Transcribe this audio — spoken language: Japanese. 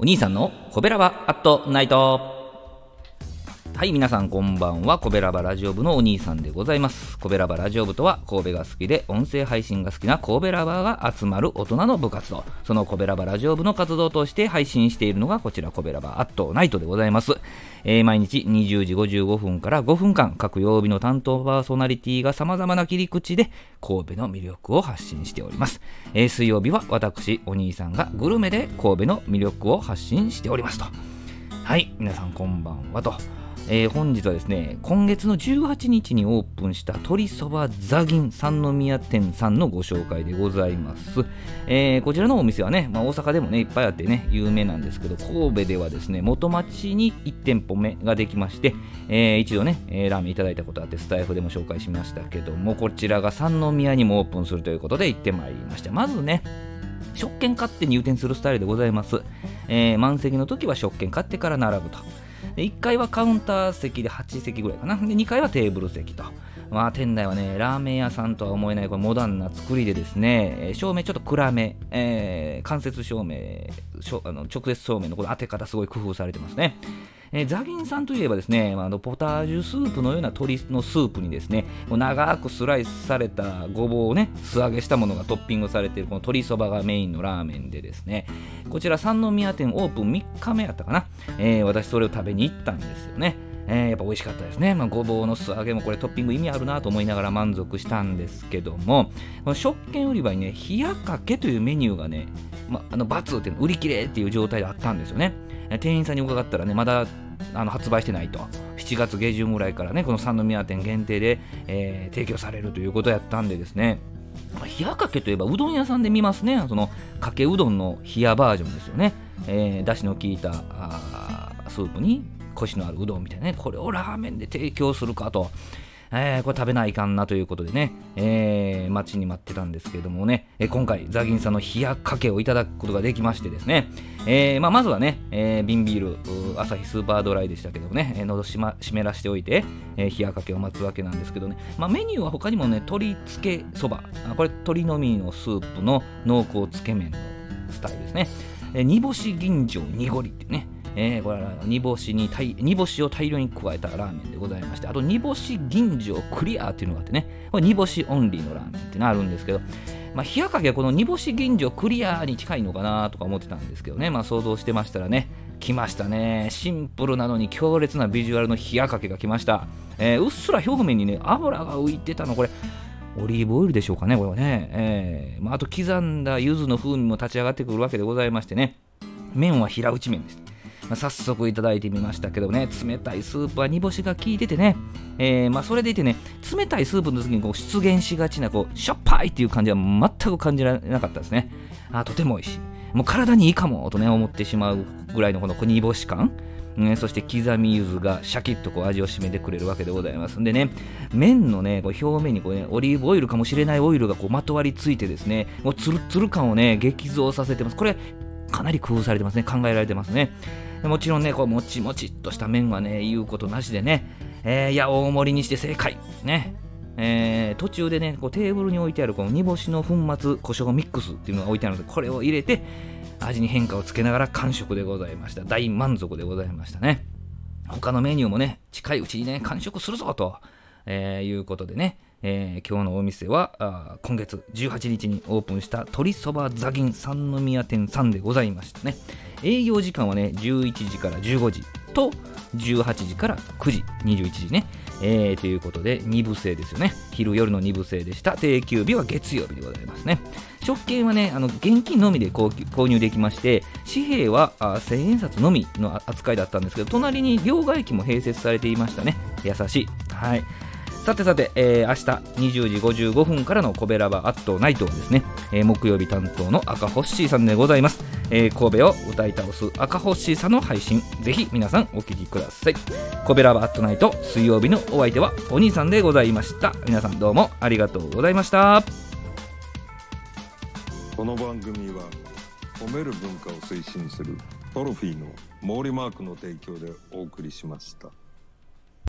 お兄さんのコベラバアットナイト。はい皆さんこんばんは。コベラバラジオ部のお兄さんでございます。コベラバラジオ部とは神戸が好きで音声配信が好きな神戸ラバーが集まる大人の部活動。そのコベラバラジオ部の活動として配信しているのがこちらコベラバアットナイトでございます、えー、毎日20時55分から5分間各曜日の担当パーソナリティが様々な切り口で神戸の魅力を発信しております、えー、水曜日は私お兄さんがグルメで神戸の魅力を発信しておりますと。はい皆さんこんばんはと。えー、本日はですね今月の18日にオープンした鶏そばザギン三宮店さんのご紹介でございます、えー、こちらのお店はね、まあ、大阪でもねいっぱいあってね有名なんですけど神戸ではですね元町に1店舗目ができまして、えー、一度ね、えラーメンいただいたことあってスタイフでも紹介しましたけどもこちらが三宮にもオープンするということで行ってまいりました。まずね食券買って入店するスタイルでございます、えー、満席の時は食券買ってから並ぶと。で1階はカウンター席で8席ぐらいかな。で2階はテーブル席と。まあ、店内はね、ラーメン屋さんとは思えないこれモダンな作りでですね、照明ちょっと暗め、えー、間接照明、あの直接照明のこの当て方すごい工夫されてますね。えー、ザギンさんといえばですね、あのポタージュスープのような鶏のスープにですね、長くスライスされたごぼうをね、素揚げしたものがトッピングされているこの鶏そばがメインのラーメンでですね、こちら三宮店オープン3日目やったかな、えー、私それを食べに行ったんですよね。えー、やっぱ美味しかったですね。まあ、ごぼうの素揚げもこれトッピング意味あるなと思いながら満足したんですけども、食券売り場にね、冷やかけというメニューがね、まあ、あのバツっていうの売り切れっていう状態であったんですよね。店員さんに伺ったらね、まだあの発売してないと。7月下旬ぐらいからね、この三宮店限定で、えー、提供されるということやったんでですね、冷やかけといえばうどん屋さんで見ますね、そのかけうどんの冷やバージョンですよね。えー、だしの効いたスープにコシのあるうどんみたいなね、これをラーメンで提供するかと。えー、これ食べないかんなということでね、えー、待ちに待ってたんですけどもね、えー、今回、ザギンさんの冷やかけをいただくことができましてですね、えーまあ、まずはね、えー、瓶ビール、朝日スーパードライでしたけどもね、えー、喉し、ま、湿らしておいて、えー、冷やかけを待つわけなんですけどね、まあ、メニューは他にもね、鶏つけそば、これ鶏のみのスープの濃厚つけ麺のスタイルですね、えー、煮干し吟醸濁りってね、えー、これは煮干しに煮干しを大量に加えたラーメンでございましてあと煮干し吟醸クリアっていうのがあってね。これ煮干しオンリーのラーメンってのあるんですけどまあ、冷やかけはこの煮干し吟醸クリアに近いのかなとか思ってたんですけどね、まあ、想像してましたらね。来ましたね。シンプルなのに強烈なビジュアルの冷やかけが来ました、えー、うっすら表面にね油が浮いてたの。これオリーブオイルでしょうかねこれはね、えーまあ、あと刻んだ柚子の風味も立ち上がってくるわけでございましてね。麺は平打ち麺です。まあ、早速いただいてみましたけどね、冷たいスープは煮干しが効いててね、えー、まあ、それでいてね、冷たいスープの時にこう出現しがちなこうしょっぱいっていう感じは全く感じられなかったですね。あとても美味しい。もう体にいいかもとね、思ってしまうぐらいのこの煮干し感。ね、そして刻み柚子がシャキッとこう味を締めてくれるわけでございますんでね。麺のねこう表面にこう、ね、オリーブオイルかもしれないオイルがこうまとわりついてですね。もうツルツル感をね激増させてます。これかなり工夫されてますね。考えられてますね。もちろんね、こうもちもちっとした麺はね、言うことなしでね、えー、いや、大盛りにして正解。ね。えー、途中でね、こうテーブルに置いてあるこの煮干しの粉末、胡椒ミックスっていうのが置いてあるので、これを入れて、味に変化をつけながら完食でございました。大満足でございましたね。他のメニューもね、近いうちにね、完食するぞと、えー、いうことでね、えー、今日のお店は今月18日にオープンした鶏そばザギン三宮店さんでございましたね。営業時間はね、11時から15時と、18時から9時、21時ね。えー、ということで、2部制ですよね。昼夜の2部制でした。定休日は月曜日でございますね。食券はね、あの現金のみで購入できまして、紙幣はあ1000円札のみの扱いだったんですけど、隣に両替機も併設されていましたね。優しい。はい。さてさて、えー、明日20時55分からのコベラバアットナイトはですね、えー、木曜日担当の赤ホッシーさんでございます、えー、神戸を歌い倒す赤ホッシーさんの配信。ぜひ皆さんお聴きください。コベラバアットナイト水曜日のお相手はお兄さんでございました。皆さんどうもありがとうございました。この番組は褒める文化を推進するトロフィーの毛利マークの提供でお送りしました。